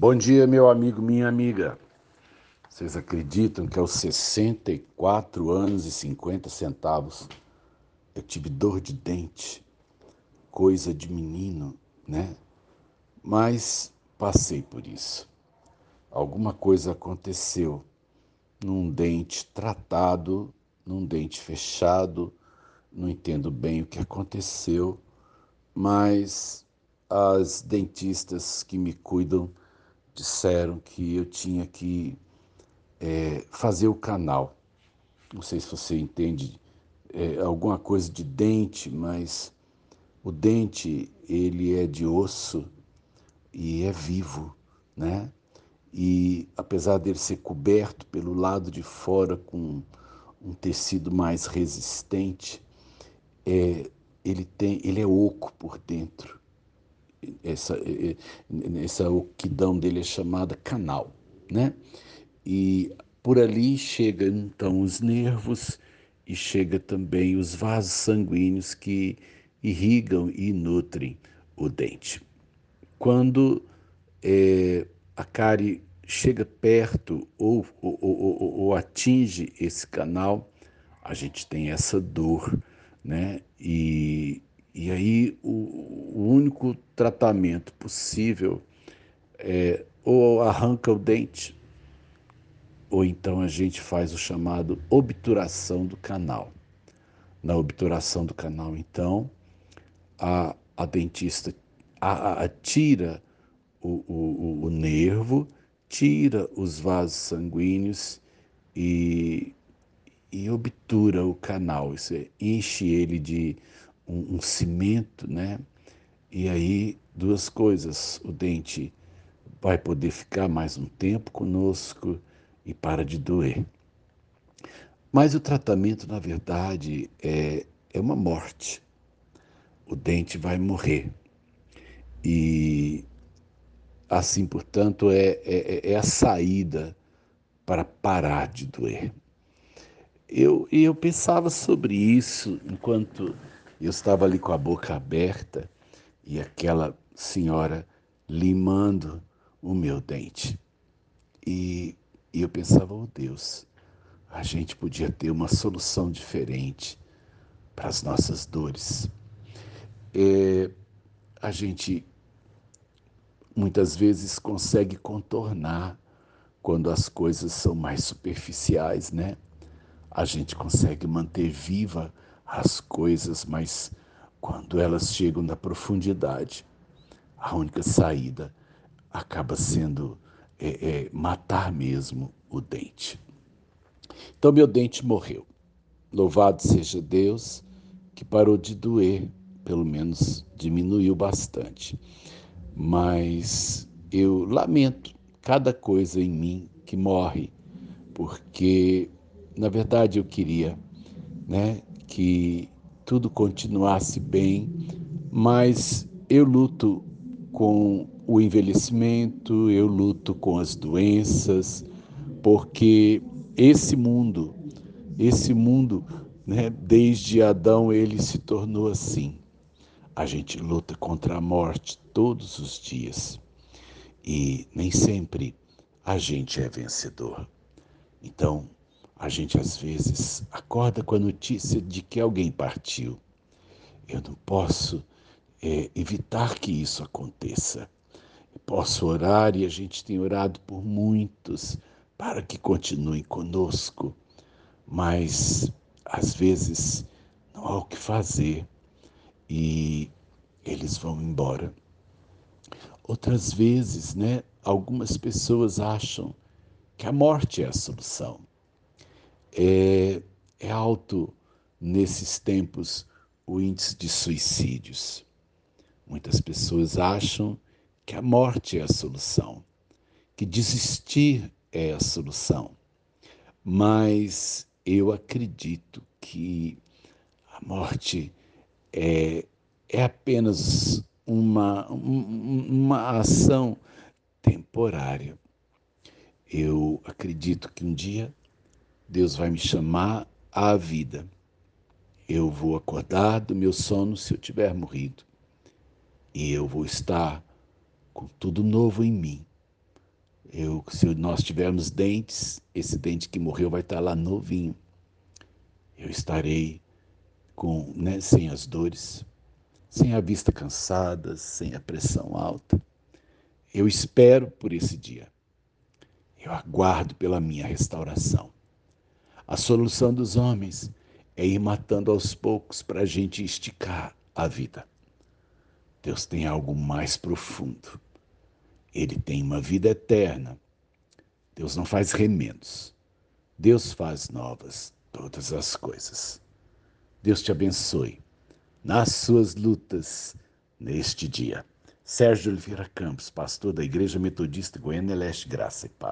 Bom dia, meu amigo, minha amiga. Vocês acreditam que aos 64 anos e 50 centavos eu tive dor de dente, coisa de menino, né? Mas passei por isso. Alguma coisa aconteceu num dente tratado, num dente fechado, não entendo bem o que aconteceu, mas as dentistas que me cuidam disseram que eu tinha que é, fazer o canal. Não sei se você entende é, alguma coisa de dente, mas o dente ele é de osso e é vivo, né? E apesar dele ser coberto pelo lado de fora com um tecido mais resistente, é, ele tem, ele é oco por dentro. Essa, essa oquidão dele é chamada canal, né? E por ali chega então os nervos e chega também os vasos sanguíneos que irrigam e nutrem o dente. Quando é, a cárie chega perto ou, ou, ou, ou, atinge esse canal, a gente tem essa dor, né? E, e aí o, o único tratamento possível é ou arranca o dente, ou então a gente faz o chamado obturação do canal. Na obturação do canal, então, a, a dentista a, tira o, o, o nervo, tira os vasos sanguíneos e, e obtura o canal, isso é, enche ele de um, um, cimento, né? E aí duas coisas, o dente vai poder ficar mais um tempo conosco e para de doer. Mas o tratamento, na verdade, é, é uma morte. O dente vai morrer. E assim, portanto, é, é, é a saída para parar de doer. Eu, eu pensava sobre isso enquanto eu estava ali com a boca aberta e aquela senhora limando o meu dente. E, e eu pensava, oh Deus, a gente podia ter uma solução diferente para as nossas dores. É, a gente muitas vezes consegue contornar quando as coisas são mais superficiais, né? A gente consegue manter viva as coisas, mas quando elas chegam na profundidade, a única saída acaba sendo é, é, matar mesmo o dente. Então, meu dente morreu. Louvado seja Deus que parou de doer, pelo menos diminuiu bastante mas eu lamento cada coisa em mim que morre, porque na verdade eu queria, né, que tudo continuasse bem, mas eu luto com o envelhecimento, eu luto com as doenças, porque esse mundo, esse mundo, né, desde Adão ele se tornou assim. A gente luta contra a morte todos os dias e nem sempre a gente é vencedor. Então, a gente às vezes acorda com a notícia de que alguém partiu. Eu não posso é, evitar que isso aconteça. Eu posso orar e a gente tem orado por muitos para que continuem conosco, mas às vezes não há o que fazer e eles vão embora. Outras vezes, né, algumas pessoas acham que a morte é a solução. É, é alto nesses tempos o índice de suicídios. Muitas pessoas acham que a morte é a solução, que desistir é a solução. Mas eu acredito que a morte é, é apenas uma, uma ação temporária. Eu acredito que um dia Deus vai me chamar à vida. Eu vou acordar do meu sono se eu tiver morrido. E eu vou estar com tudo novo em mim, Eu, se nós tivermos dentes, esse dente que morreu vai estar lá novinho. Eu estarei com, né, sem as dores, sem a vista cansada, sem a pressão alta. Eu espero por esse dia. Eu aguardo pela minha restauração. A solução dos homens é ir matando aos poucos para a gente esticar a vida. Deus tem algo mais profundo. Ele tem uma vida eterna. Deus não faz remendos. Deus faz novas todas as coisas. Deus te abençoe nas suas lutas neste dia. Sérgio Oliveira Campos, pastor da Igreja Metodista Goiânia Leste, Graça e Paz.